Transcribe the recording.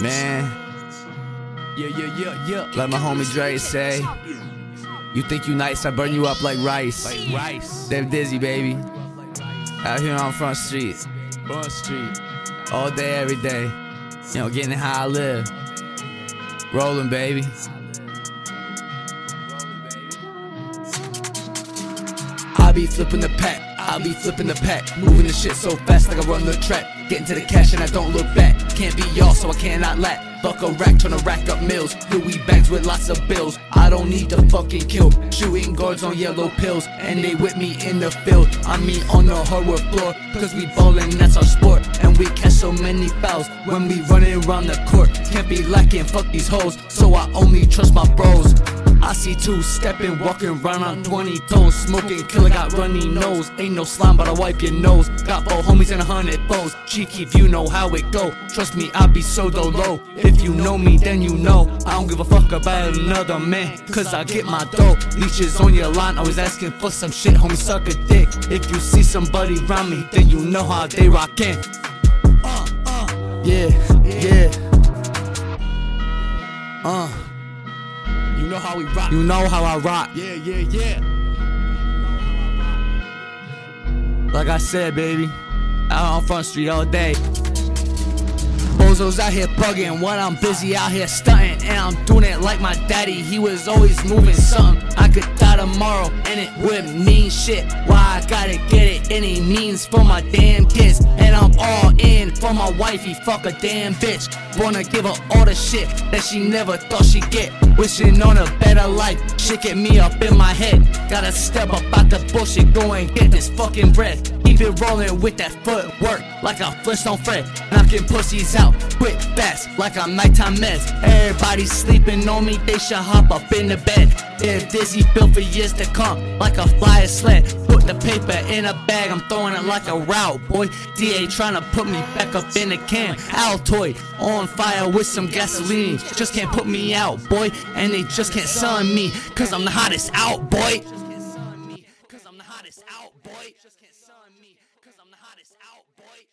Man, Yeah, yeah, yeah, yeah. like my homie Dre say, you think you nice, I burn you up like rice. Like rice. Dave Dizzy, baby. Out here on Front Street, Front Street. all day, every day. You know, getting how I live. Rolling, baby. I be flipping the pack, I be flipping the pack. Moving the shit so fast like I run the track. Getting to the cash and I don't look back. Can't be y'all, so I cannot lack. Buck a rack, tryna rack up mills. Louis bags with lots of bills. I don't need to fucking kill. Shooting guards on yellow pills, and they with me in the field. I mean on the hardwood floor, cause we ballin', that's our sport. And we catch so many fouls when we running around the court. Can't be lacking, fuck these hoes, so I only trust my bros. I see two stepping, walking round on 20 toes, smoking, killer got runny nose. Ain't no slime, but I wipe your nose. Got four homies and a hundred foes. Cheeky, if you know how it go. Trust me, I be so low. If you know me, then you know. I don't give a fuck about another man, cause I get my dough. Leeches on your line, always asking for some shit, homie, suck a dick. If you see somebody round me, then you know how they rockin'. Uh, uh, yeah, how we rock. You know how I rock. Yeah, yeah, yeah. Like I said, baby, out on Front Street all day. Bozos out here bugging when I'm busy out here stunting. And I'm doing it like my daddy, he was always moving something. I could die tomorrow and it wouldn't mean shit. Why I gotta get it any means for my damn kids. And I'm all in for my wifey, fuck a damn bitch. Wanna give her all the shit that she never thought she'd get. Wishing on a better life, shit me up in my head. Gotta step up out the bullshit, go and get this fucking bread. It rolling with that footwork like a Flintstone Fred. Knocking pussies out quick, fast, like I'm nighttime meds. Everybody sleeping on me, they should hop up in the bed. They're dizzy, built for years to come, like a flyer sled. Put the paper in a bag, I'm throwing it like a route, boy. DA trying to put me back up in the can. Altoid on fire with some gasoline. Just can't put me out, boy. And they just can't sun me, cause I'm the hottest out, boy. I'm the hottest out, boy. Just can't sun me, cause I'm the hottest out, boy.